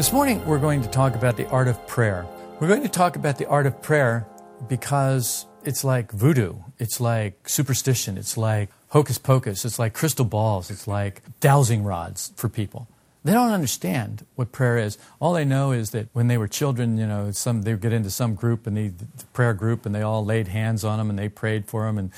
This morning, we're going to talk about the art of prayer. We're going to talk about the art of prayer because it's like voodoo, it's like superstition, it's like hocus pocus, it's like crystal balls, it's like dowsing rods for people. They don't understand what prayer is. All they know is that when they were children, you know, some they would get into some group and the, the prayer group, and they all laid hands on them and they prayed for them, and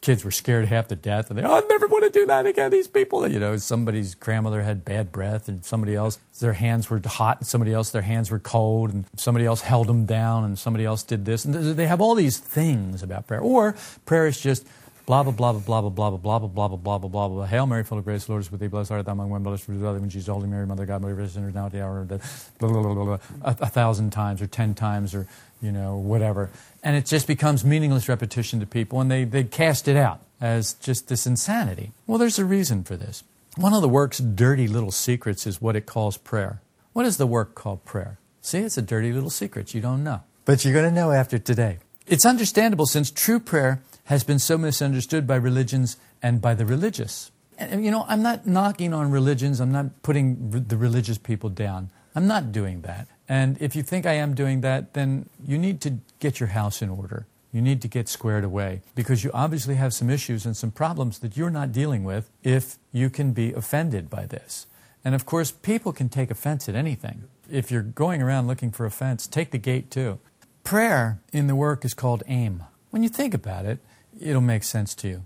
kids were scared half to death, and they, oh, I never want to do that again. These people, you know, somebody's grandmother had bad breath, and somebody else, their hands were hot, and somebody else, their hands were cold, and somebody else held them down, and somebody else did this, and they have all these things about prayer. Or prayer is just blah blah blah blah blah blah blah blah blah blah blah blah blah blah blah. Hail Mary, full of grace, Lord is with thee. Blessed art thou among women, blessed is the when Jesus, Holy Mary, Mother of God, of sinners, now at the hour of death. Blah, blah, blah, blah, a thousand times or ten times or you know whatever, and it just becomes meaningless repetition to people, and they they cast it out as just this insanity. Well, there's a reason for this. One of the work's dirty little secrets is what it calls prayer. What is the work called prayer? See, it's a dirty little secret you don't know. But you're going to know after today. It's understandable since true prayer has been so misunderstood by religions and by the religious. And, you know, I'm not knocking on religions, I'm not putting the religious people down. I'm not doing that. And if you think I am doing that, then you need to get your house in order. You need to get squared away because you obviously have some issues and some problems that you're not dealing with if you can be offended by this. And of course, people can take offense at anything. If you're going around looking for offense, take the gate too. Prayer in the work is called aim. When you think about it, it'll make sense to you.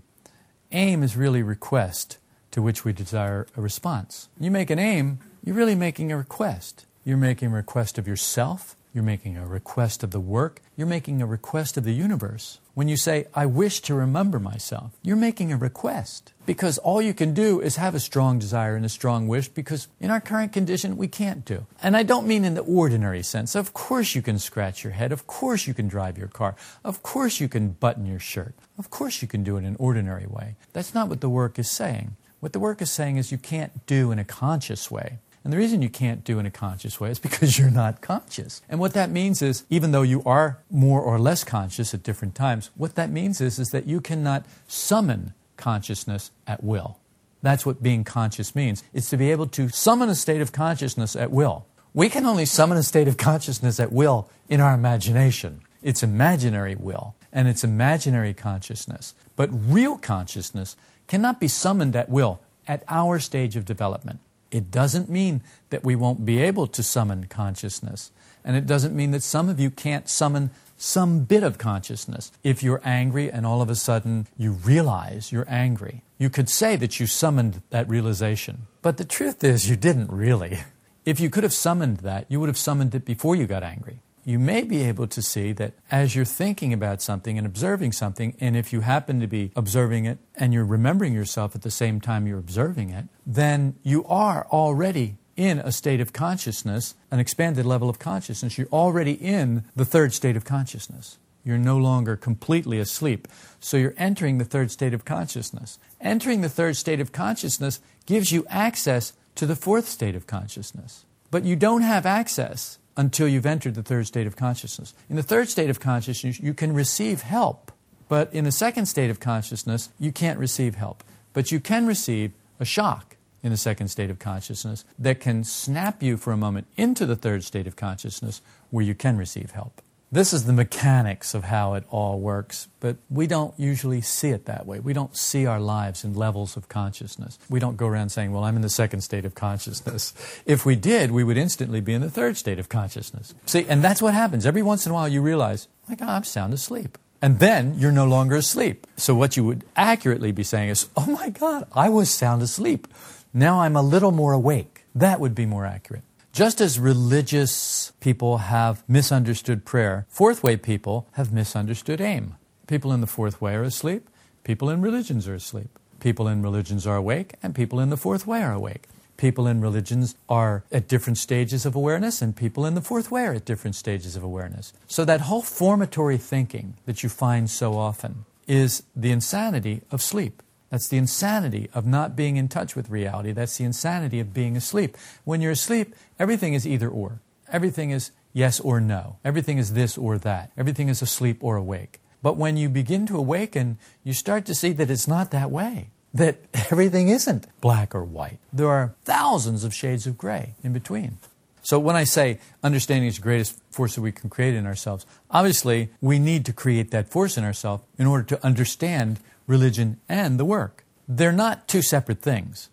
Aim is really request to which we desire a response. You make an aim, you're really making a request. You're making a request of yourself, you're making a request of the work. You're making a request of the universe. When you say, I wish to remember myself, you're making a request. Because all you can do is have a strong desire and a strong wish, because in our current condition, we can't do. And I don't mean in the ordinary sense. Of course you can scratch your head. Of course you can drive your car. Of course you can button your shirt. Of course you can do it in an ordinary way. That's not what the work is saying. What the work is saying is you can't do in a conscious way. And the reason you can't do in a conscious way is because you're not conscious. And what that means is, even though you are more or less conscious at different times, what that means is, is that you cannot summon consciousness at will. That's what being conscious means. It's to be able to summon a state of consciousness at will. We can only summon a state of consciousness at will in our imagination. It's imaginary will and it's imaginary consciousness. But real consciousness cannot be summoned at will at our stage of development. It doesn't mean that we won't be able to summon consciousness. And it doesn't mean that some of you can't summon some bit of consciousness. If you're angry and all of a sudden you realize you're angry, you could say that you summoned that realization. But the truth is, you didn't really. If you could have summoned that, you would have summoned it before you got angry you may be able to see that as you're thinking about something and observing something, and if you happen to be observing it and you're remembering yourself at the same time you're observing it, then you are already in a state of consciousness, an expanded level of consciousness. You're already in the third state of consciousness. You're no longer completely asleep. So you're entering the third state of consciousness. Entering the third state of consciousness gives you access to the fourth state of consciousness. But you don't have access until you've entered the third state of consciousness. In the third state of consciousness, you can receive help, but in the second state of consciousness, you can't receive help. But you can receive a shock in the second state of consciousness that can snap you for a moment into the third state of consciousness where you can receive help. This is the mechanics of how it all works, but we don't usually see it that way. We don't see our lives in levels of consciousness. We don't go around saying, Well, I'm in the second state of consciousness. If we did, we would instantly be in the third state of consciousness. See, and that's what happens. Every once in a while, you realize, My God, I'm sound asleep. And then you're no longer asleep. So, what you would accurately be saying is, Oh my God, I was sound asleep. Now I'm a little more awake. That would be more accurate. Just as religious people have misunderstood prayer, fourth way people have misunderstood aim. People in the fourth way are asleep, people in religions are asleep. People in religions are awake, and people in the fourth way are awake. People in religions are at different stages of awareness, and people in the fourth way are at different stages of awareness. So, that whole formatory thinking that you find so often is the insanity of sleep. That's the insanity of not being in touch with reality. That's the insanity of being asleep. When you're asleep, everything is either or. Everything is yes or no. Everything is this or that. Everything is asleep or awake. But when you begin to awaken, you start to see that it's not that way. That everything isn't black or white. There are thousands of shades of gray in between. So when I say understanding is the greatest force that we can create in ourselves, obviously we need to create that force in ourselves in order to understand religion and the work. They're not two separate things.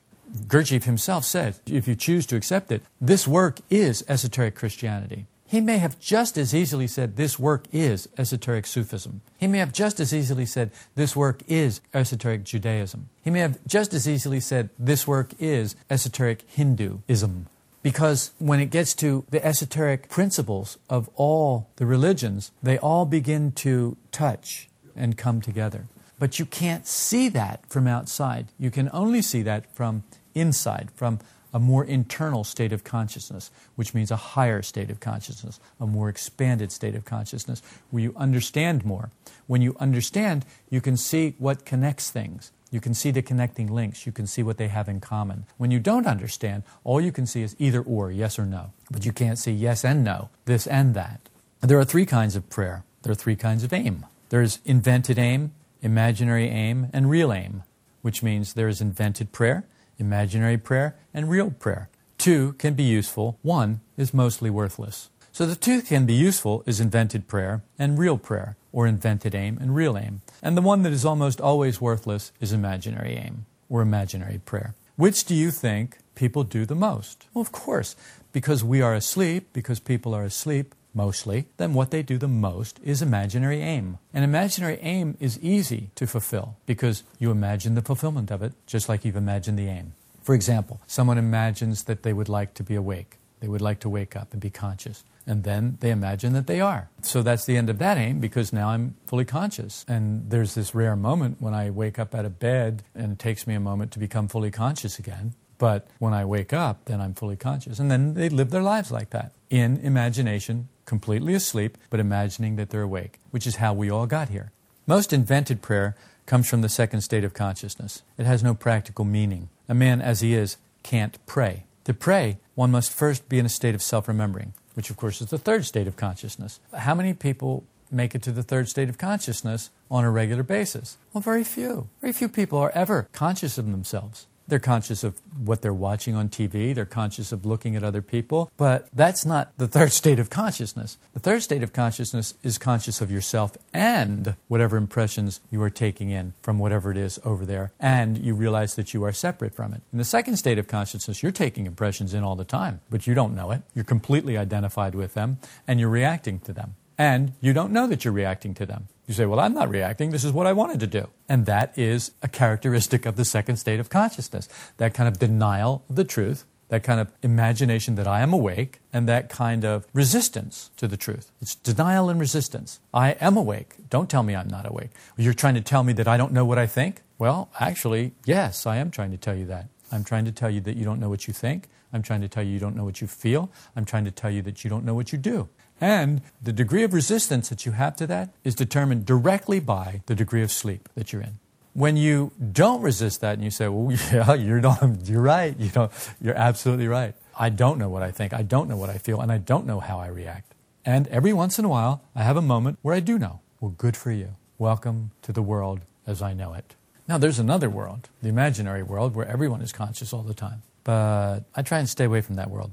Gurdjieff himself said, if you choose to accept it, this work is esoteric Christianity. He may have just as easily said, This work is esoteric Sufism. He may have just as easily said, This work is esoteric Judaism. He may have just as easily said, This work is esoteric Hinduism. Because when it gets to the esoteric principles of all the religions, they all begin to touch and come together. But you can't see that from outside. You can only see that from inside, from a more internal state of consciousness, which means a higher state of consciousness, a more expanded state of consciousness, where you understand more. When you understand, you can see what connects things. You can see the connecting links. You can see what they have in common. When you don't understand, all you can see is either or, yes or no. But you can't see yes and no, this and that. There are three kinds of prayer. There are three kinds of aim. There's invented aim, imaginary aim, and real aim, which means there is invented prayer, imaginary prayer, and real prayer. Two can be useful, one is mostly worthless. So the two can be useful is invented prayer and real prayer, or invented aim and real aim. And the one that is almost always worthless is imaginary aim, or imaginary prayer. Which do you think people do the most? Well, of course, because we are asleep, because people are asleep, mostly, then what they do the most is imaginary aim. And imaginary aim is easy to fulfill because you imagine the fulfillment of it just like you've imagined the aim. For example, someone imagines that they would like to be awake. They would like to wake up and be conscious. And then they imagine that they are. So that's the end of that aim because now I'm fully conscious. And there's this rare moment when I wake up out of bed and it takes me a moment to become fully conscious again. But when I wake up, then I'm fully conscious. And then they live their lives like that in imagination, completely asleep, but imagining that they're awake, which is how we all got here. Most invented prayer comes from the second state of consciousness. It has no practical meaning. A man, as he is, can't pray. To pray, one must first be in a state of self remembering, which, of course, is the third state of consciousness. How many people make it to the third state of consciousness on a regular basis? Well, very few. Very few people are ever conscious of themselves. They're conscious of what they're watching on TV, they're conscious of looking at other people, but that's not the third state of consciousness. The third state of consciousness is conscious of yourself and whatever impressions you are taking in from whatever it is over there, and you realize that you are separate from it. In the second state of consciousness, you're taking impressions in all the time, but you don't know it. You're completely identified with them, and you're reacting to them. And you don't know that you're reacting to them. You say, Well, I'm not reacting. This is what I wanted to do. And that is a characteristic of the second state of consciousness that kind of denial of the truth, that kind of imagination that I am awake, and that kind of resistance to the truth. It's denial and resistance. I am awake. Don't tell me I'm not awake. You're trying to tell me that I don't know what I think? Well, actually, yes, I am trying to tell you that. I'm trying to tell you that you don't know what you think. I'm trying to tell you you don't know what you feel. I'm trying to tell you that you don't know what you do. And the degree of resistance that you have to that is determined directly by the degree of sleep that you're in. When you don't resist that and you say, well, yeah, you're, not, you're right, you know, you're absolutely right. I don't know what I think, I don't know what I feel, and I don't know how I react. And every once in a while, I have a moment where I do know. Well, good for you. Welcome to the world as I know it. Now, there's another world, the imaginary world, where everyone is conscious all the time. But I try and stay away from that world.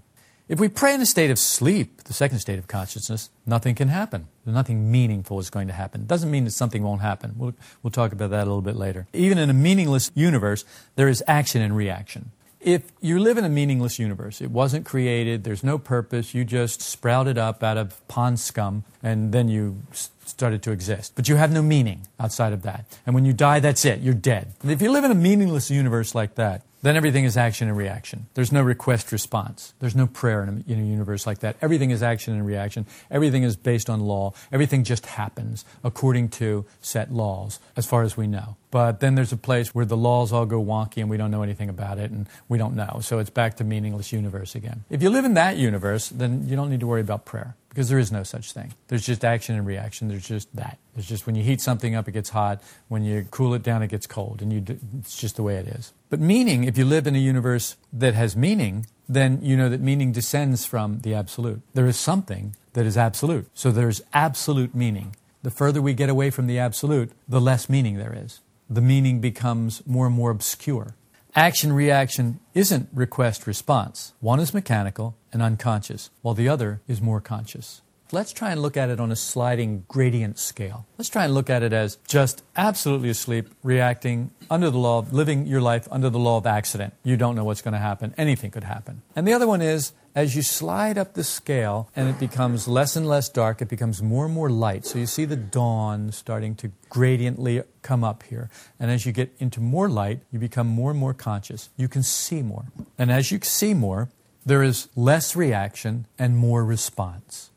If we pray in a state of sleep, the second state of consciousness, nothing can happen. Nothing meaningful is going to happen. It doesn't mean that something won't happen. We'll, we'll talk about that a little bit later. Even in a meaningless universe, there is action and reaction. If you live in a meaningless universe, it wasn't created, there's no purpose, you just sprouted up out of pond scum, and then you started to exist. But you have no meaning outside of that. And when you die, that's it, you're dead. And if you live in a meaningless universe like that, then everything is action and reaction. There's no request response. There's no prayer in a, in a, universe like that. Everything is action and reaction. Everything is based on law. Everything just happens according to set laws, as far as we know. But then there's a place where the laws all go wonky and we don't know anything about it and we don't know. So it's back to meaningless universe again. If you live in that universe, then you don't need to worry about prayer because there is no such thing. There's just action and reaction. There's just that. There's just when you heat something up, it gets hot. When you cool it down, it gets cold. And you it's just the way it is. But meaning, if you live in a universe that has meaning, then you know that meaning descends from the absolute. There is something that is absolute. So there's absolute meaning. The further we get away from the absolute, the less meaning there is. The meaning becomes more and more obscure. Action reaction isn't request response. One is mechanical and unconscious, while the other is more conscious. Let's try and look at it on a sliding gradient scale. Let's try and look at it as just absolutely asleep, reacting under the law of living your life under the law of accident. You don't know what's going to happen. Anything could happen. And the other one is as you slide up the scale and it becomes less and less dark, it becomes more and more light. So you see the dawn starting to gradiently come up here. And as you get into more light, you become more and more conscious. You can see more. And as you see more, there is less reaction and more response.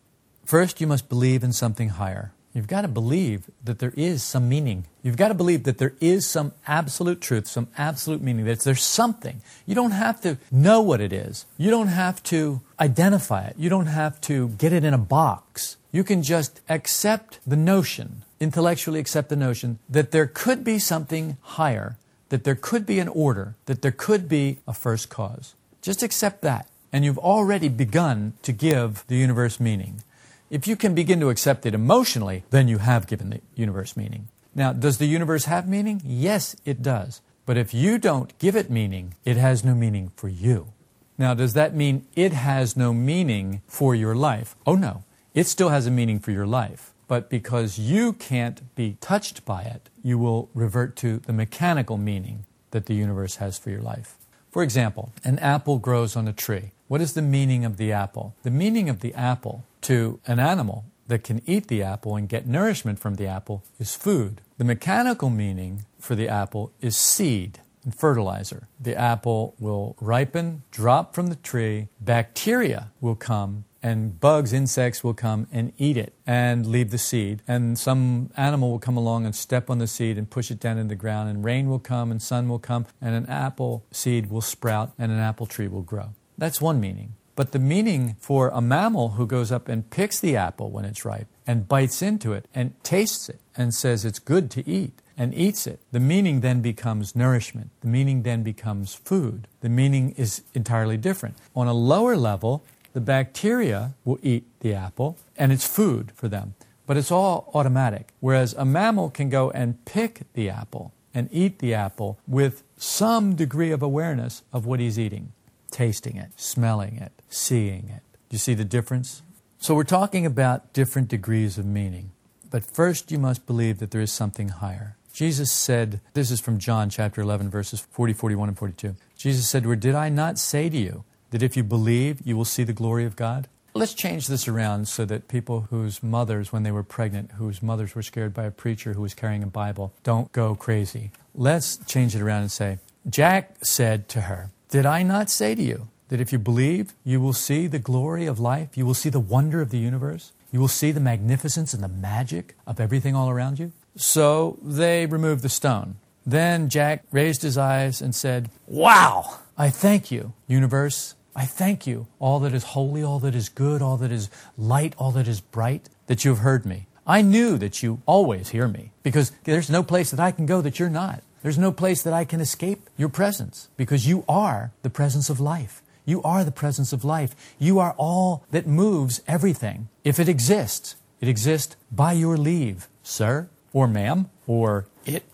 First, you must believe in something higher. You've got to believe that there is some meaning. You've got to believe that there is some absolute truth, some absolute meaning, that there's something. You don't have to know what it is. You don't have to identify it. You don't have to get it in a box. You can just accept the notion, intellectually accept the notion, that there could be something higher, that there could be an order, that there could be a first cause. Just accept that. And you've already begun to give the universe meaning. If you can begin to accept it emotionally, then you have given the universe meaning. Now, does the universe have meaning? Yes, it does. But if you don't give it meaning, it has no meaning for you. Now, does that mean it has no meaning for your life? Oh, no. It still has a meaning for your life. But because you can't be touched by it, you will revert to the mechanical meaning that the universe has for your life. For example, an apple grows on a tree. What is the meaning of the apple? The meaning of the apple to an animal that can eat the apple and get nourishment from the apple is food. The mechanical meaning for the apple is seed and fertilizer. The apple will ripen, drop from the tree, bacteria will come and bugs, insects will come and eat it and leave the seed. And some animal will come along and step on the seed and push it down in the ground, and rain will come and sun will come, and an apple seed will sprout and an apple tree will grow. That's one meaning. But the meaning for a mammal who goes up and picks the apple when it's ripe and bites into it and tastes it and says it's good to eat and eats it, the meaning then becomes nourishment. The meaning then becomes food. The meaning is entirely different. On a lower level, the bacteria will eat the apple, and it's food for them. But it's all automatic. Whereas a mammal can go and pick the apple and eat the apple with some degree of awareness of what he's eating, tasting it, smelling it, seeing it. Do you see the difference? So we're talking about different degrees of meaning. But first, you must believe that there is something higher. Jesus said, this is from John chapter 11, verses 40, 41, and 42. Jesus said, Where did I not say to you that if you believe, you will see the glory of God? Let's change this around so that people whose mothers, when they were pregnant, whose mothers were scared by a preacher who was carrying a Bible, don't go crazy. Let's change it around and say, Jack said to her, Did I not say to you that if you believe, you will see the glory of life? You will see the wonder of the universe? You will see the magnificence and the magic of everything all around you? So they removed the stone. Then Jack raised his eyes and said, Wow! I thank you, universe, I thank you, all that is holy, all that is good, all that is light, all that is bright, that you have heard me. I knew that you always hear me because there's no place that I can go that you're not. There's no place that I can escape your presence because you are the presence of life. You are the presence of life. You are all that moves everything. If it exists, it exists by your leave, sir, or ma'am, or it.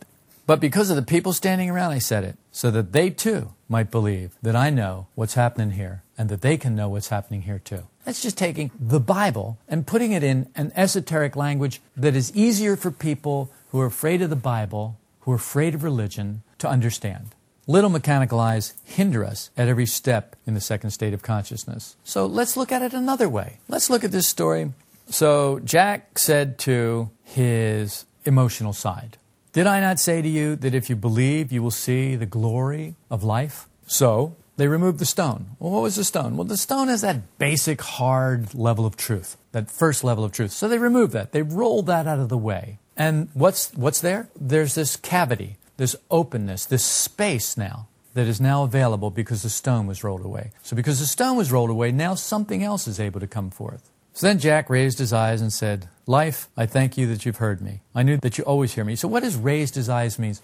But because of the people standing around, I said it so that they too might believe that I know what's happening here and that they can know what's happening here too. That's just taking the Bible and putting it in an esoteric language that is easier for people who are afraid of the Bible, who are afraid of religion, to understand. Little mechanical I's hinder us at every step in the second state of consciousness. So let's look at it another way. Let's look at this story. So Jack said to his emotional side, did I not say to you that if you believe, you will see the glory of life? So they removed the stone. Well, what was the stone? Well, the stone has that basic hard level of truth, that first level of truth. So they removed that. They rolled that out of the way. And what's, what's there? There's this cavity, this openness, this space now that is now available because the stone was rolled away. So because the stone was rolled away, now something else is able to come forth. So then Jack raised his eyes and said, Life, I thank you that you've heard me. I knew that you always hear me. So what does raised his eyes means?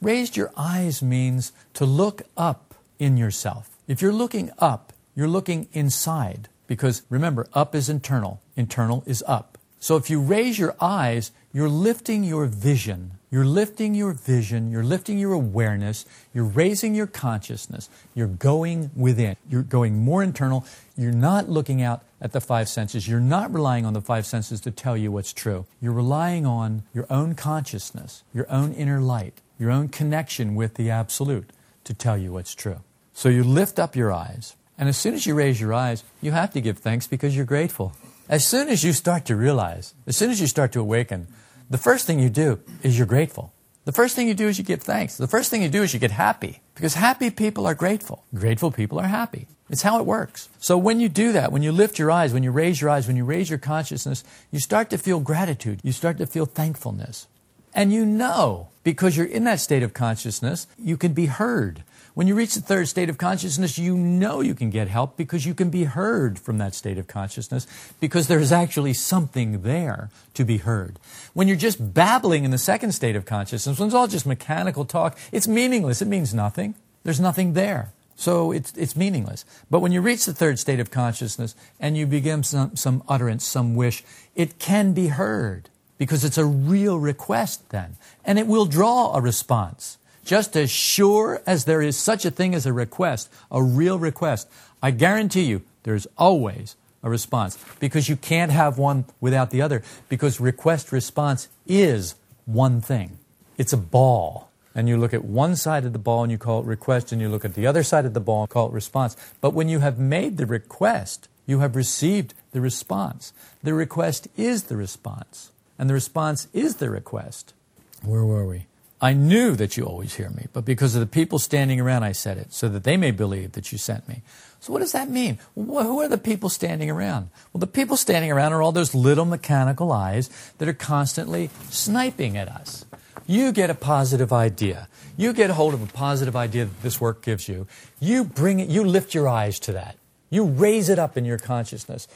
Raised your eyes means to look up in yourself. If you're looking up, you're looking inside. Because remember, up is internal, internal is up. So if you raise your eyes, you're lifting your vision. You're lifting your vision, you're lifting your awareness, you're raising your consciousness, you're going within, you're going more internal. You're not looking out at the five senses, you're not relying on the five senses to tell you what's true. You're relying on your own consciousness, your own inner light, your own connection with the Absolute to tell you what's true. So you lift up your eyes, and as soon as you raise your eyes, you have to give thanks because you're grateful. As soon as you start to realize, as soon as you start to awaken, the first thing you do is you're grateful. The first thing you do is you give thanks. The first thing you do is you get happy because happy people are grateful. Grateful people are happy. It's how it works. So when you do that, when you lift your eyes, when you raise your eyes, when you raise your consciousness, you start to feel gratitude. You start to feel thankfulness. And you know, because you're in that state of consciousness, you can be heard. When you reach the third state of consciousness, you know you can get help because you can be heard from that state of consciousness because there's actually something there to be heard. When you're just babbling in the second state of consciousness, when it's all just mechanical talk, it's meaningless. It means nothing. There's nothing there. So it's, it's meaningless. But when you reach the third state of consciousness and you begin some, some utterance, some wish, it can be heard because it's a real request then. And it will draw a response. Just as sure as there is such a thing as a request, a real request, I guarantee you there's always a response because you can't have one without the other because request response is one thing. It's a ball. And you look at one side of the ball and you call it request, and you look at the other side of the ball and call it response. But when you have made the request, you have received the response. The request is the response, and the response is the request. Where were we? I knew that you always hear me, but because of the people standing around, I said it, so that they may believe that you sent me. So, what does that mean? Who are the people standing around? Well, the people standing around are all those little mechanical I's that are constantly sniping at us. You get a positive idea. You get hold of a positive idea that this work gives you. You bring it, you lift your eyes to that. You raise it up in your consciousness.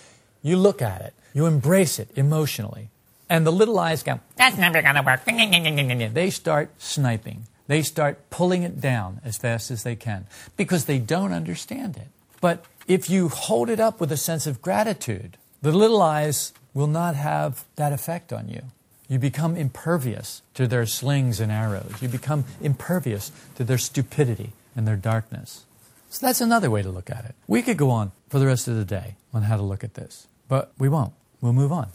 You look at it. You embrace it emotionally. And the little I's go, that's never going to work. They start sniping. They start pulling it down as fast as they can because they don't understand it. But if you hold it up with a sense of gratitude, the little I's will not have that effect on you. You become impervious to their slings and arrows. You become impervious to their stupidity and their darkness. So that's another way to look at it. We could go on for the rest of the day on how to look at this, but we won't. We'll move on.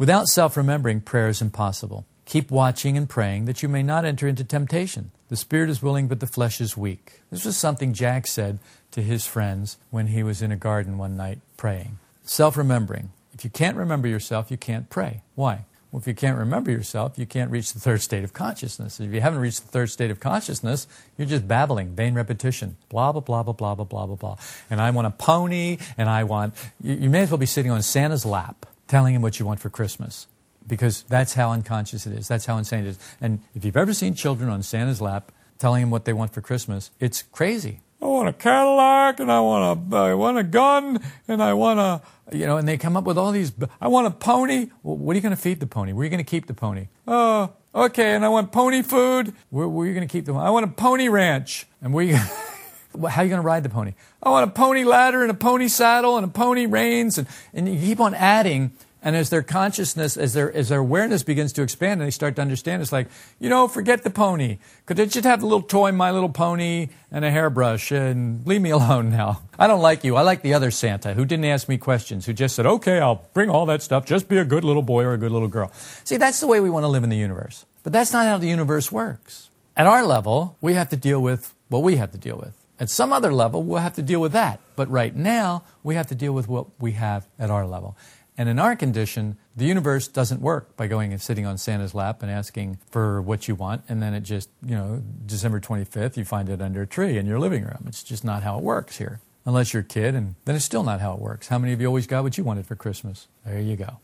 Without self remembering, prayer is impossible. Keep watching and praying that you may not enter into temptation. The spirit is willing, but the flesh is weak. This was something Jack said to his friends when he was in a garden one night praying. Self remembering. If you can't remember yourself, you can't pray. Why? Well, if you can't remember yourself, you can't reach the third state of consciousness. If you haven't reached the third state of consciousness, you're just babbling, vain repetition, blah, blah, blah, blah, blah, blah, blah, blah, blah. And I want a pony, and I want, you, you may as well be sitting on Santa's lap telling him what you want for Christmas. Because that's how unconscious it is. That's how insane it is. And if you've ever seen children on Santa's lap telling him what they want for Christmas, it's crazy. I want a Cadillac and I want a, I want a gun and I want a, you know, and they come up with all these, I want a pony. Well, what are you going to feed the pony? Where are you going to keep the pony? Oh, okay. And I want pony food. Where, where are you going to keep the I want a pony ranch. And you How are you going to ride the pony? Oh, I want a pony ladder and a pony saddle and a pony reins. And, and you keep on adding. And as their consciousness, as their, as their awareness begins to expand and they start to understand, it's like, you know, forget the pony. Could they just have a little toy My Little Pony and a hairbrush and leave me alone now? I don't like you. I like the other Santa who didn't ask me questions, who just said, okay, I'll bring all that stuff. Just be a good little boy or a good little girl. See, that's the way we want to live in the universe. But that's not how the universe works. At our level, we have to deal with what we have to deal with. At some other level, we'll have to deal with that. But right now, we have to deal with what we have at our level. And in our condition, the universe doesn't work by going and sitting on Santa's lap and asking for what you want, and then it just, you know, December 25th, you find it under a tree in your living room. It's just not how it works here. Unless you're a kid, and then it's still not how it works. How many of you always got what you wanted for Christmas? There you go.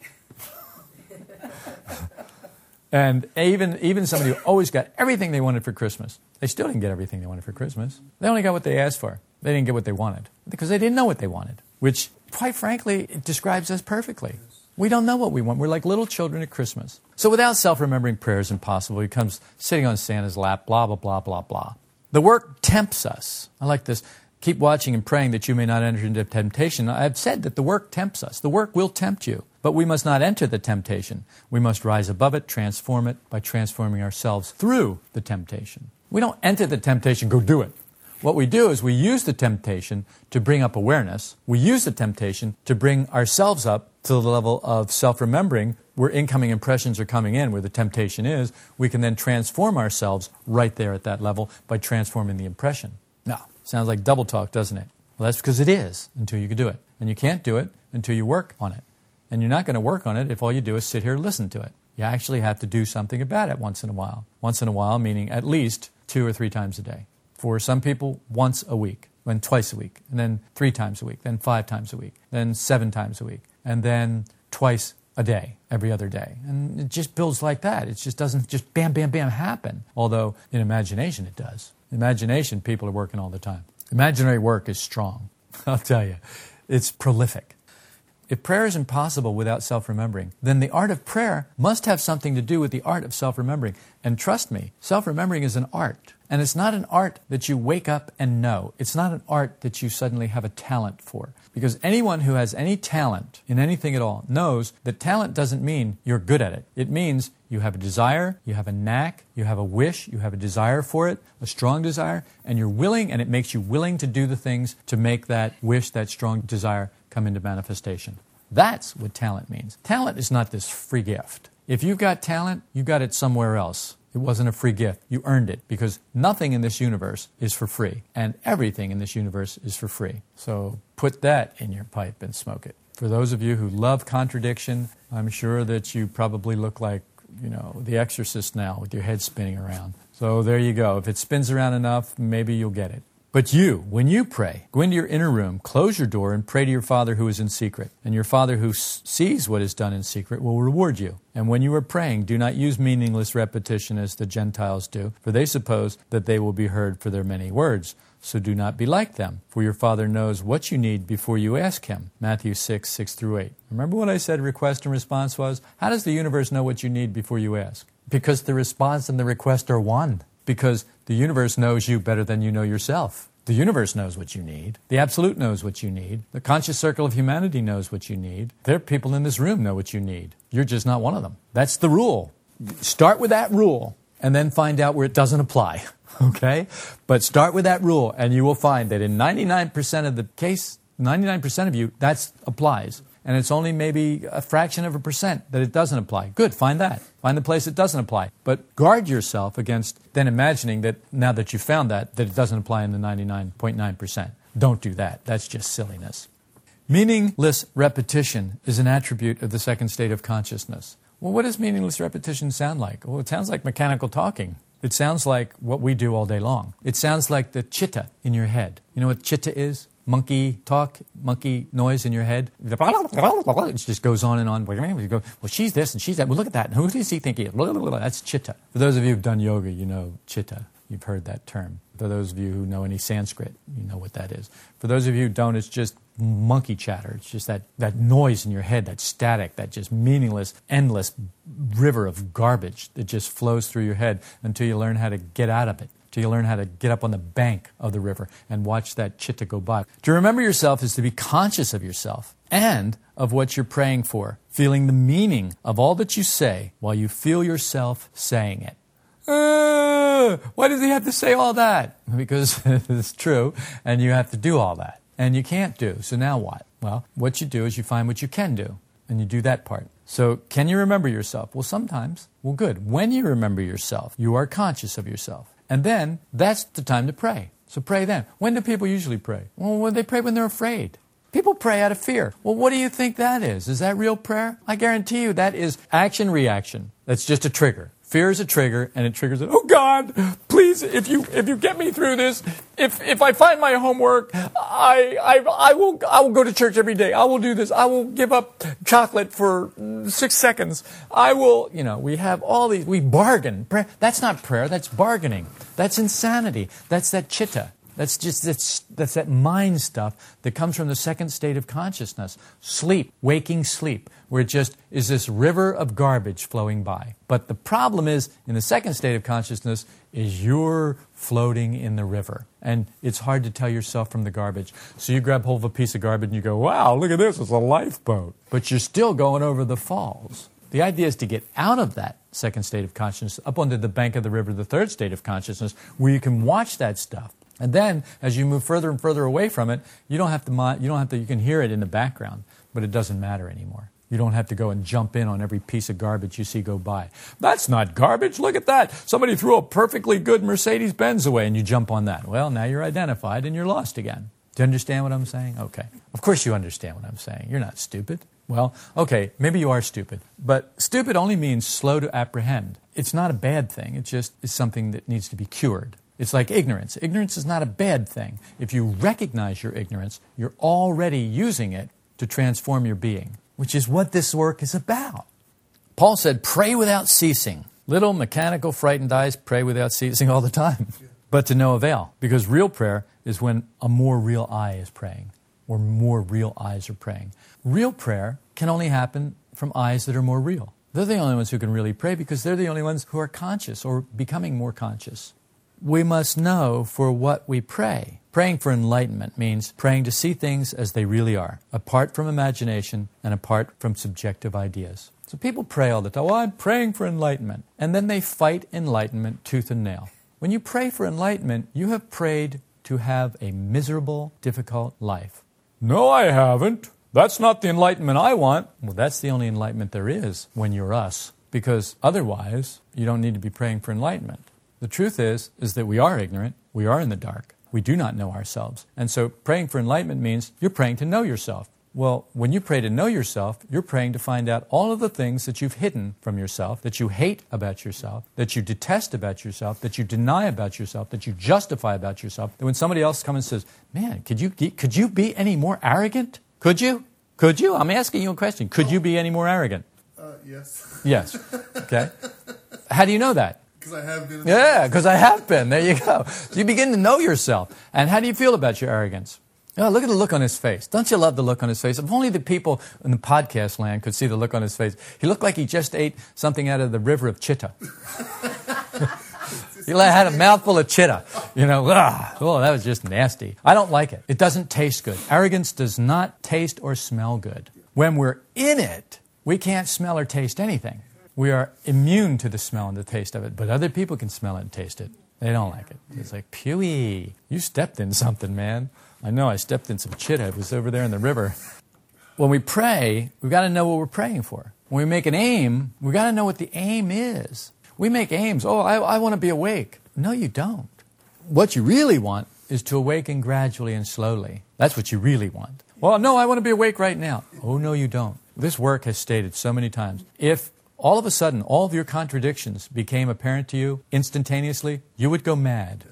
and even, even somebody who always got everything they wanted for Christmas, they still didn't get everything they wanted for Christmas. They only got what they asked for. They didn't get what they wanted because they didn't know what they wanted, which, quite frankly, describes us perfectly. We don't know what we want. We're like little children at Christmas. So without self remembering prayer is impossible. He comes sitting on Santa's lap, blah, blah, blah, blah, blah. The work tempts us. I like this. Keep watching and praying that you may not enter into temptation. I've said that the work tempts us. The work will tempt you. But we must not enter the temptation. We must rise above it, transform it by transforming ourselves through the temptation. We don't enter the temptation, go do it. What we do is we use the temptation to bring up awareness. We use the temptation to bring ourselves up to the level of self remembering where incoming impressions are coming in, where the temptation is. We can then transform ourselves right there at that level by transforming the impression. Now, sounds like double talk, doesn't it? Well, that's because it is until you can do it. And you can't do it until you work on it. And you're not going to work on it if all you do is sit here and listen to it. You actually have to do something about it once in a while. Once in a while, meaning at least two or three times a day. For some people, once a week, then twice a week, and then three times a week, then five times a week, then seven times a week, and then twice a day, every other day. And it just builds like that. It just doesn't just bam, bam, bam happen. Although in imagination it does. Imagination, people are working all the time. Imaginary work is strong. I'll tell you, it's prolific. If prayer is impossible without self remembering, then the art of prayer must have something to do with the art of self remembering. And trust me, self remembering is an art. And it's not an art that you wake up and know. It's not an art that you suddenly have a talent for. Because anyone who has any talent in anything at all knows that talent doesn't mean you're good at it. It means you have a desire, you have a knack, you have a wish, you have a desire for it, a strong desire, and you're willing, and it makes you willing to do the things to make that wish, that strong desire come into manifestation. That's what talent means. Talent is not this free gift. If you've got talent, you got it somewhere else. It wasn't a free gift. You earned it because nothing in this universe is for free, and everything in this universe is for free. So put that in your pipe and smoke it. For those of you who love contradiction, I'm sure that you probably look like, you know, the exorcist now with your head spinning around. So there you go. If it spins around enough, maybe you'll get it. But you, when you pray, go into your inner room, close your door, and pray to your Father who is in secret. And your Father who sees what is done in secret will reward you. And when you are praying, do not use meaningless repetition as the Gentiles do, for they suppose that they will be heard for their many words. So do not be like them, for your Father knows what you need before you ask Him. Matthew 6, 6 through 8. Remember what I said request and response was? How does the universe know what you need before you ask? Because the response and the request are one because the universe knows you better than you know yourself. The universe knows what you need. The Absolute knows what you need. The conscious circle of humanity knows what you need. There are people in this room know what you need. You're just not one of them. That's the rule. Start with that rule and then find out where it doesn't apply. Okay? But start with that rule and you will find that in 99% of the case, 99% of you, that applies and it's only maybe a fraction of a percent that it doesn't apply. Good, find that. Find the place it doesn't apply. But guard yourself against then imagining that now that you found that, that it doesn't apply in the 99.9%. Don't do that. That's just silliness. Meaningless repetition is an attribute of the second state of consciousness. Well, what does meaningless repetition sound like? Well, it sounds like mechanical talking. It sounds like what we do all day long. It sounds like the chitta in your head. You know what chitta is? Monkey talk, monkey noise in your head. It just goes on and on. You go, well, she's this and she's that. Well, look at that. And who does he think he is? That's chitta. For those of you who've done yoga, you know chitta. You've heard that term. For those of you who know any Sanskrit, you know what that is. For those of you who don't, it's just monkey chatter. It's just that, that noise in your head, that static, that just meaningless, endless river of garbage that just flows through your head until you learn how to get out of it till you learn how to get up on the bank of the river and watch that chitta go by. To remember yourself is to be conscious of yourself and of what you're praying for, feeling the meaning of all that you say while you feel yourself saying it. Uh, why does he have to say all that? Because it's true, and you have to do all that. And you can't do. So now what? Well, what you do is you find what you can do, and you do that part. So, can you remember yourself? Well, sometimes. Well, good. When you remember yourself, you are conscious of yourself. And then that's the time to pray. So pray then. When do people usually pray? Well, they pray when they're afraid. People pray out of fear. Well, what do you think that is? Is that real prayer? I guarantee you that is action reaction. That's just a trigger. Fear is a trigger, and it triggers it. Oh God, please, if you if you get me through this, if if I find my homework, I I I will I will go to church every day. I will do this. I will give up chocolate for six seconds. I will, you know, we have all these. We bargain. That's not prayer. That's bargaining. That's insanity. That's that chitta. That's just that's, that's that mind stuff that comes from the second state of consciousness. Sleep, waking sleep, where it just is this river of garbage flowing by. But the problem is, in the second state of consciousness, is you're floating in the river. And it's hard to tell yourself from the garbage. So you grab hold of a piece of garbage and you go, wow, look at this, it's a lifeboat. But you're still going over the falls. The idea is to get out of that second state of consciousness up onto the bank of the river, the third state of consciousness, where you can watch that stuff and then, as you move further and further away from it, you don't have to, you don't have to, you can hear it in the background, but it doesn't matter anymore. You don't have to go and jump in on every piece of garbage you see go by. That's not garbage. Look at that. Somebody threw a perfectly good Mercedes Benz away and you jump on that. Well, now you're identified and you're lost again. Do you understand what I'm saying? Okay. Of course you understand what I'm saying. You're not stupid. Well, okay, maybe you are stupid. But stupid only means slow to apprehend. It's not a bad thing. It just is something that needs to be cured. It's like ignorance. Ignorance is not a bad thing. If you recognize your ignorance, you're already using it to transform your being, which is what this work is about. Paul said, Pray without ceasing. Little mechanical, frightened I's pray without ceasing all the time, but to no avail, because real prayer is when a more real I is praying, or more real I's are praying. Real prayer can only happen from I's that are more real. They're the only ones who can really pray because they're the only ones who are conscious or becoming more conscious we must know for what we pray. Praying for enlightenment means praying to see things as they really are, apart from imagination and apart from subjective ideas. So people pray all the time, well, I'm praying for enlightenment. And then they fight enlightenment tooth and nail. When you pray for enlightenment, you have prayed to have a miserable, difficult life. No, I haven't. That's not the enlightenment I want. Well, that's the only enlightenment there is when you're us, because otherwise, you don't need to be praying for enlightenment. The truth is, is that we are ignorant. We are in the dark. We do not know ourselves. And so praying for enlightenment means you're praying to know yourself. Well, when you pray to know yourself, you're praying to find out all of the things that you've hidden from yourself, that you hate about yourself, that you detest about yourself, that you deny about yourself, that you justify about yourself. That when somebody else comes and says, "Man, could you could you be any more arrogant? Could you? Could you? I'm asking you a question. Could you be any more arrogant?" Uh, yes. Yes. Okay. How do you know that? Because I have been. Yeah, because I have been. There you go. So you begin to know yourself. And how do you feel about your arrogance? Oh, look at the look on his face. Don't you love the look on his face? If only the people in the podcast land could see the look on his face. He looked like he just ate something out of the river of Chitta. he had a mouthful of chitta. You know, ah, oh, that was just nasty. I don't like it. It doesn't taste good. Arrogance does not taste or smell good. When we're in it, we can't smell or taste anything we are immune to the smell and the taste of it, but other people can smell it and taste it. They don't like it. It's like, Pewee, you stepped in something, man. I know I stepped in some chitta. It was over there in the river. When we pray, we've got to know what we're praying for. When we make an aim, we've got to know what the aim is. We make aims. Oh, I, I want to be awake. No, you don't. What you really want is to awaken gradually and slowly. That's what you really want. Well, no, I want to be awake right now. Oh, no, you don't. This work has stated so many times. If all of a sudden all of your contradictions became apparent to you instantaneously, you would go mad.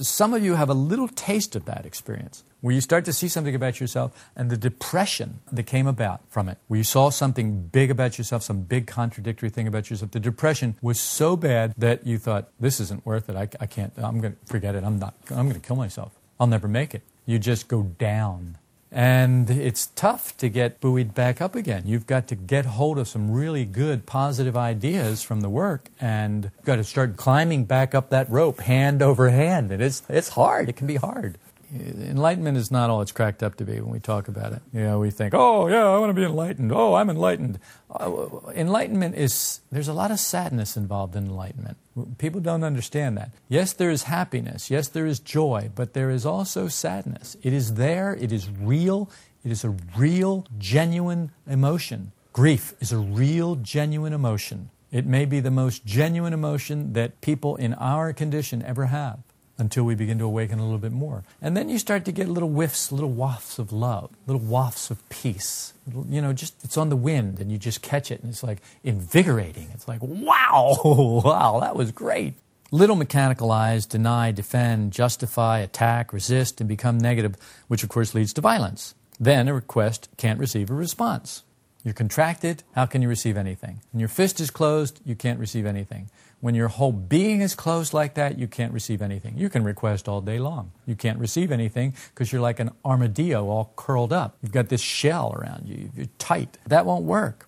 Some of you have a little taste of that experience where you start to see something about yourself and the depression that came about from it, where you saw something big about yourself, some big contradictory thing about yourself. The depression was so bad that you thought, this isn't worth it. I, I can't, I'm going to forget it. I'm not, I'm going to kill myself. I'll never make it. You just go down. And it's tough to get buoyed back up again. You've got to get hold of some really good positive ideas from the work and got to start climbing back up that rope hand over hand. And it's, it's hard. It can be hard enlightenment is not all it's cracked up to be when we talk about it. You know, we think, oh, yeah, I want to be enlightened. Oh, I'm enlightened. Uh, enlightenment is, there's a lot of sadness involved in enlightenment. People don't understand that. Yes, there is happiness. Yes, there is joy, but there is also sadness. It is there, it is real, it is a real, genuine emotion. Grief is a real, genuine emotion. It may be the most genuine emotion that people in our condition ever have. Until we begin to awaken a little bit more. And then you start to get little whiffs, little wafts of love, little wafts of peace. You know, just it's on the wind and you just catch it and it's like invigorating. It's like, wow, wow, that was great. Little mechanical I's deny, defend, justify, attack, resist, and become negative, which of course leads to violence. Then a request can't receive a response. You're contracted, how can you receive anything? When your fist is closed, you can't receive anything. When your whole being is closed like that, you can't receive anything. You can request all day long. You can't receive anything because you're like an armadillo all curled up. You've got this shell around you. You're tight. That won't work.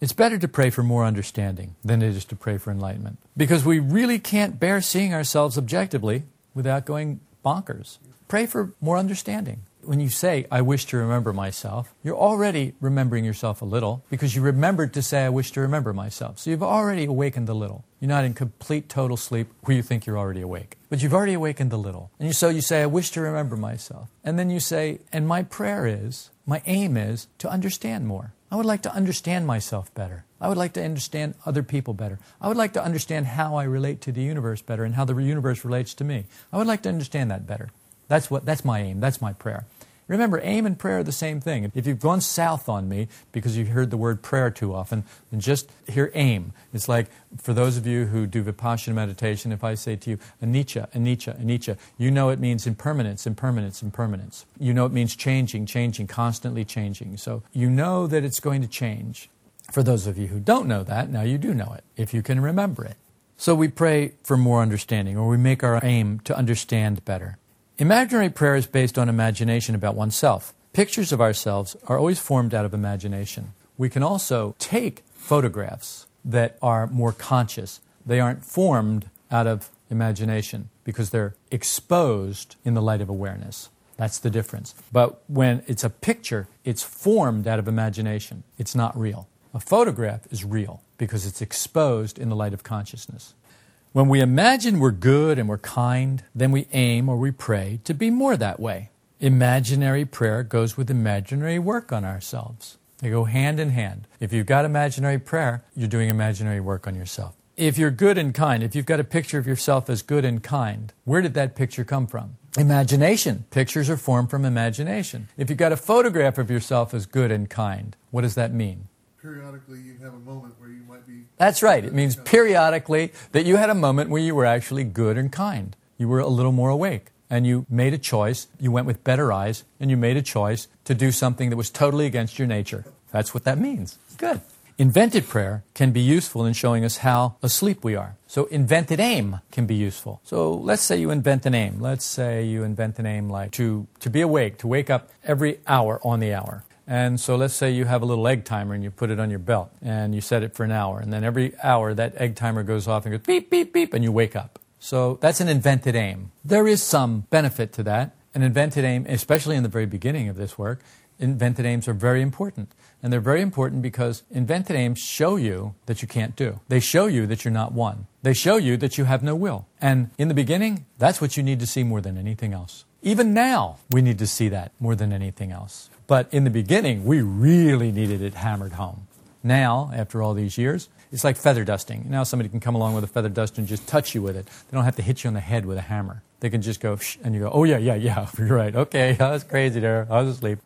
It's better to pray for more understanding than it is to pray for enlightenment because we really can't bear seeing ourselves objectively without going bonkers. Pray for more understanding when you say, I wish to remember myself, you're already remembering yourself a little because you remembered to say, I wish to remember myself. So you've already awakened a little. You're not in complete total sleep where you think you're already awake, but you've already awakened a little. And so you say, I wish to remember myself. And then you say, and my prayer is, my aim is to understand more. I would like to understand myself better. I would like to understand other people better. I would like to understand how I relate to the universe better and how the universe relates to me. I would like to understand that better. That's, what, that's my aim. That's my prayer. Remember, aim and prayer are the same thing. If you've gone south on me because you've heard the word prayer too often, then just hear aim. It's like for those of you who do Vipassana meditation, if I say to you, anicca, anicca, anicca, you know it means impermanence, impermanence, impermanence. You know it means changing, changing, constantly changing. So you know that it's going to change. For those of you who don't know that, now you do know it, if you can remember it. So we pray for more understanding, or we make our aim to understand better. Imaginary prayer is based on imagination about oneself. Pictures of ourselves are always formed out of imagination. We can also take photographs that are more conscious. They aren't formed out of imagination because they're exposed in the light of awareness. That's the difference. But when it's a picture, it's formed out of imagination. It's not real. A photograph is real because it's exposed in the light of consciousness. When we imagine we're good and we're kind, then we aim or we pray to be more that way. Imaginary prayer goes with imaginary work on ourselves. They go hand in hand. If you've got imaginary prayer, you're doing imaginary work on yourself. If you're good and kind, if you've got a picture of yourself as good and kind, where did that picture come from? Imagination. Pictures are formed from imagination. If you've got a photograph of yourself as good and kind, what does that mean? Periodically you have a moment where you might be. That's right. It means periodically that you had a moment where you were actually good and kind. You were a little more awake. And you made a choice, you went with better I's, and you made a choice to do something that was totally against your nature. That's what that means. Good. Invented prayer can be useful in showing us how asleep we are. So invented aim can be useful. So let's say you invent an aim. Let's say you invent an aim like to, to be awake, to wake up every hour on the hour. And so let's say you have a little egg timer and you put it on your belt and you set it for an hour. And then every hour that egg timer goes off and goes beep, beep, beep, and you wake up. So that's an invented aim. There is some benefit to that. An invented aim, especially in the very beginning of this work, invented aims are very important. And they're very important because invented aims show you that you can't do. They show you that you're not one. They show you that you have no will. And in the beginning, that's what you need to see more than anything else. Even now, we need to see that more than anything else. But in the beginning, we really needed it hammered home. Now, after all these years, it's like feather dusting. Now somebody can come along with a feather duster and just touch you with it. They don't have to hit you on the head with a hammer. They can just go, and you go, oh, yeah, yeah, yeah, you're right. Okay, I was crazy there. I was asleep.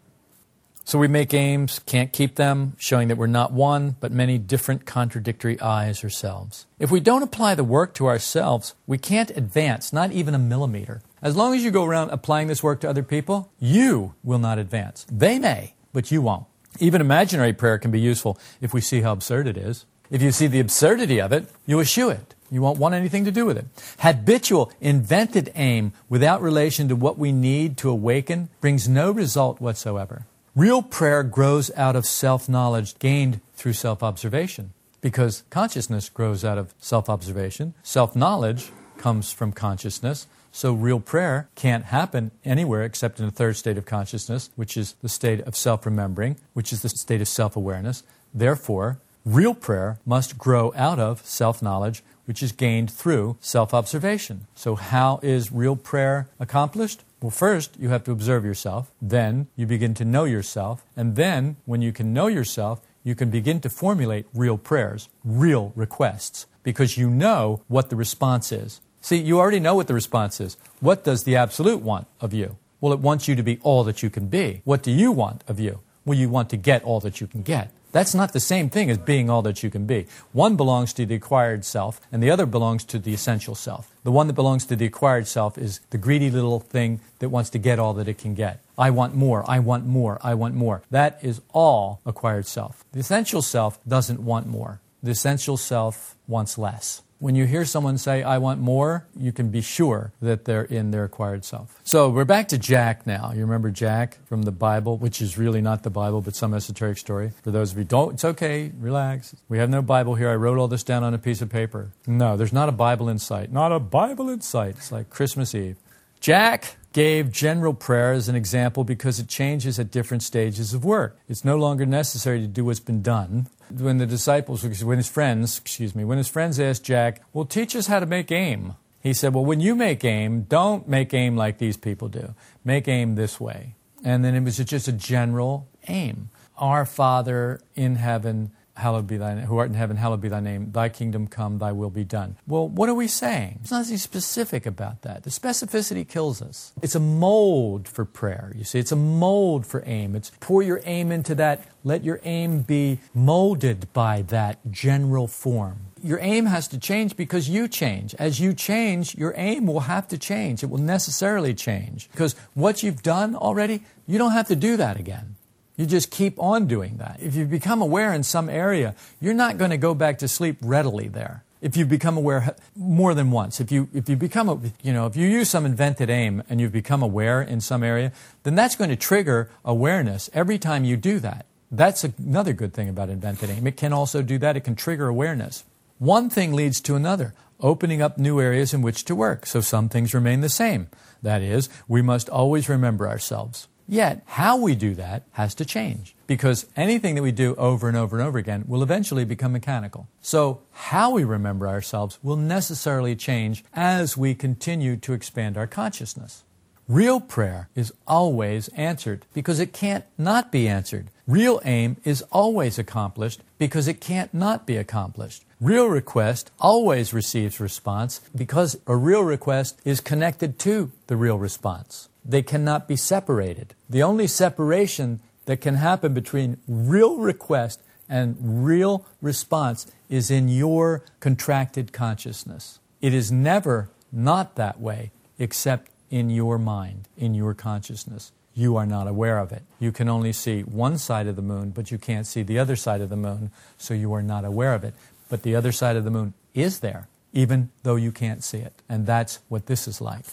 So we make aims, can't keep them, showing that we're not one, but many different contradictory I's or selves. If we don't apply the work to ourselves, we can't advance, not even a millimeter. As long as you go around applying this work to other people, you will not advance. They may, but you won't. Even imaginary prayer can be useful if we see how absurd it is. If you see the absurdity of it, you eschew it. You won't want anything to do with it. Habitual, invented aim without relation to what we need to awaken brings no result whatsoever. Real prayer grows out of self knowledge gained through self observation because consciousness grows out of self observation. Self knowledge comes from consciousness. So real prayer can't happen anywhere except in a third state of consciousness, which is the state of self remembering, which is the state of self awareness. Therefore, real prayer must grow out of self knowledge, which is gained through self observation. So, how is real prayer accomplished? Well, first, you have to observe yourself. Then, you begin to know yourself. And then, when you can know yourself, you can begin to formulate real prayers, real requests, because you know what the response is. See, you already know what the response is. What does the absolute want of you? Well, it wants you to be all that you can be. What do you want of you? Well, you want to get all that you can get. That's not the same thing as being all that you can be. One belongs to the acquired self, and the other belongs to the essential self. The one that belongs to the acquired self is the greedy little thing that wants to get all that it can get. I want more, I want more, I want more. That is all acquired self. The essential self doesn't want more. The essential self wants less. When you hear someone say, I want more, you can be sure that they're in their acquired self. So we're back to Jack now. You remember Jack from the Bible, which is really not the Bible, but some esoteric story. For those of you don't, it's okay, relax. We have no Bible here. I wrote all this down on a piece of paper. No, there's not a Bible in sight. Not a Bible in sight. It's like Christmas Eve. Jack gave general prayer as an example because it changes at different stages of work. It's no longer necessary to do what's been done. When the disciples, when his friends, excuse me, when his friends asked Jack, well, teach us how to make aim. He said, well, when you make aim, don't make aim like these people do. Make aim this way. And then it was just a general aim. Our Father in heaven, hallowed be thy who art in heaven, hallowed be thy name. Thy kingdom come, thy will be done. Well, what are we saying? There's nothing specific about that. The specificity kills us. It's a mold for prayer, you see. It's a mold for aim. It's pour your aim into that. Let your aim be molded by that general form. Your aim has to change because you change. As you change, your aim will have to change. It will necessarily change. Because what you've done already, you don't have to do that again. You just keep on doing that. If you become aware in some area, you're not going to go back to sleep readily there. If you become aware more than once, if you, if you become, you know, if you use some invented aim and you've become aware in some area, then that's going to trigger awareness every time you do that. That's another good thing about invented aim. It can also do that. It can trigger awareness. One thing leads to another, opening up new areas in which to work. So some things remain the same. That is, we must always remember ourselves. Yet, how we do that has to change because anything that we do over and over and over again will eventually become mechanical. So, how we remember ourselves will necessarily change as we continue to expand our consciousness. Real prayer is always answered because it can't not be answered. Real aim is always accomplished because it can't not be accomplished. Real request always receives response because a real request is connected to the real response. They cannot be separated. The only separation that can happen between real request and real response is in your contracted consciousness. It is never not that way except in your mind, in your consciousness. You are not aware of it. You can only see one side of the moon, but you can't see the other side of the moon, so you are not aware of it. But the other side of the moon is there, even though you can't see it. And that's what this is like.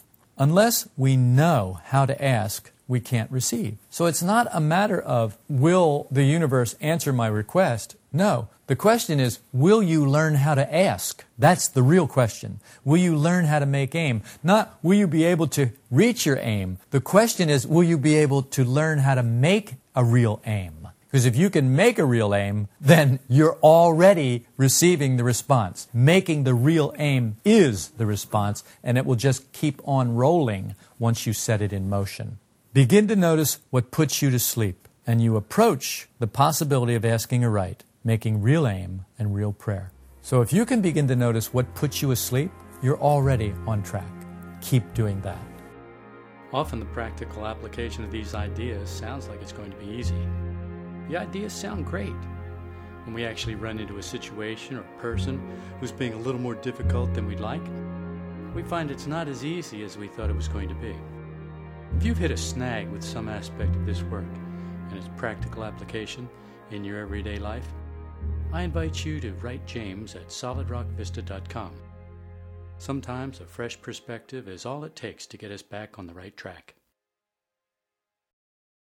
Unless we know how to ask, we can't receive. So it's not a matter of, will the universe answer my request? No. The question is, will you learn how to ask? That's the real question. Will you learn how to make aim? Not, will you be able to reach your aim? The question is, will you be able to learn how to make a real aim? Because if you can make a real aim, then you're already receiving the response. Making the real aim is the response, and it will just keep on rolling once you set it in motion. Begin to notice what puts you to sleep, and you approach the possibility of asking aright, making real aim and real prayer. So if you can begin to notice what puts you asleep, you're already on track. Keep doing that. Often the practical application of these ideas sounds like it's going to be easy. The ideas sound great. When we actually run into a situation or a person who's being a little more difficult than we'd like, we find it's not as easy as we thought it was going to be. If you've hit a snag with some aspect of this work and its practical application in your everyday life, I invite you to write James at solidrockvista.com. Sometimes a fresh perspective is all it takes to get us back on the right track.